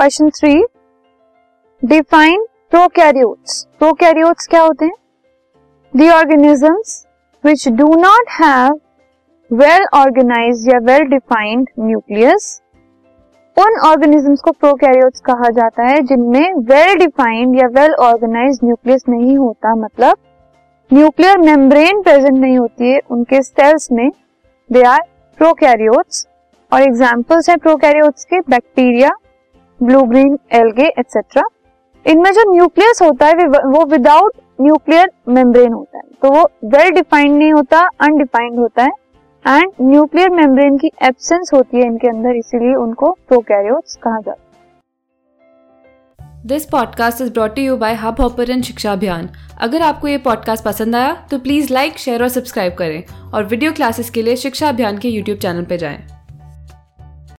Question three, define prokaryotes. Prokaryotes क्या होते हैं? The organisms which do not have well organise या well defined nucleus उन organisms को प्रोकैरियोट्स कहा जाता है, जिनमें वेल डिफाइंड या वेल ऑर्गेनाइज न्यूक्लियस नहीं होता। मतलब न्यूक्लियर मेम्ब्रेन प्रेजेंट नहीं होती है, उनके सेल्स में दे आर प्रोकैरियोट्स और एग्जाम्पल्स है प्रोकैरियोट्स के bacteria blue green algae etcetera इनमें जो न्यूक्लियस होता है वो विदाउट न्यूक्लियर मेम्ब्रेन होता है। तो वो वेल डिफाइंड नहीं होता अनडिफाइंड होता है। एंड न्यूक्लियर मेम्ब्रेन की एब्सेंस होती है इनके अंदर, इसीलिए उनको प्रोकैरियोट्स कहा जाता है। This podcast is brought you by Hub Hopper Shiksha Abhiyan अगर आपको ये पॉडकास्ट पसंद आया तो प्लीज़ लाइक शेयर और सब्सक्राइब करें। और वीडियो क्लासेस के लिए शिक्षा अभियान के यूट्यूब चैनल पर जाएँ।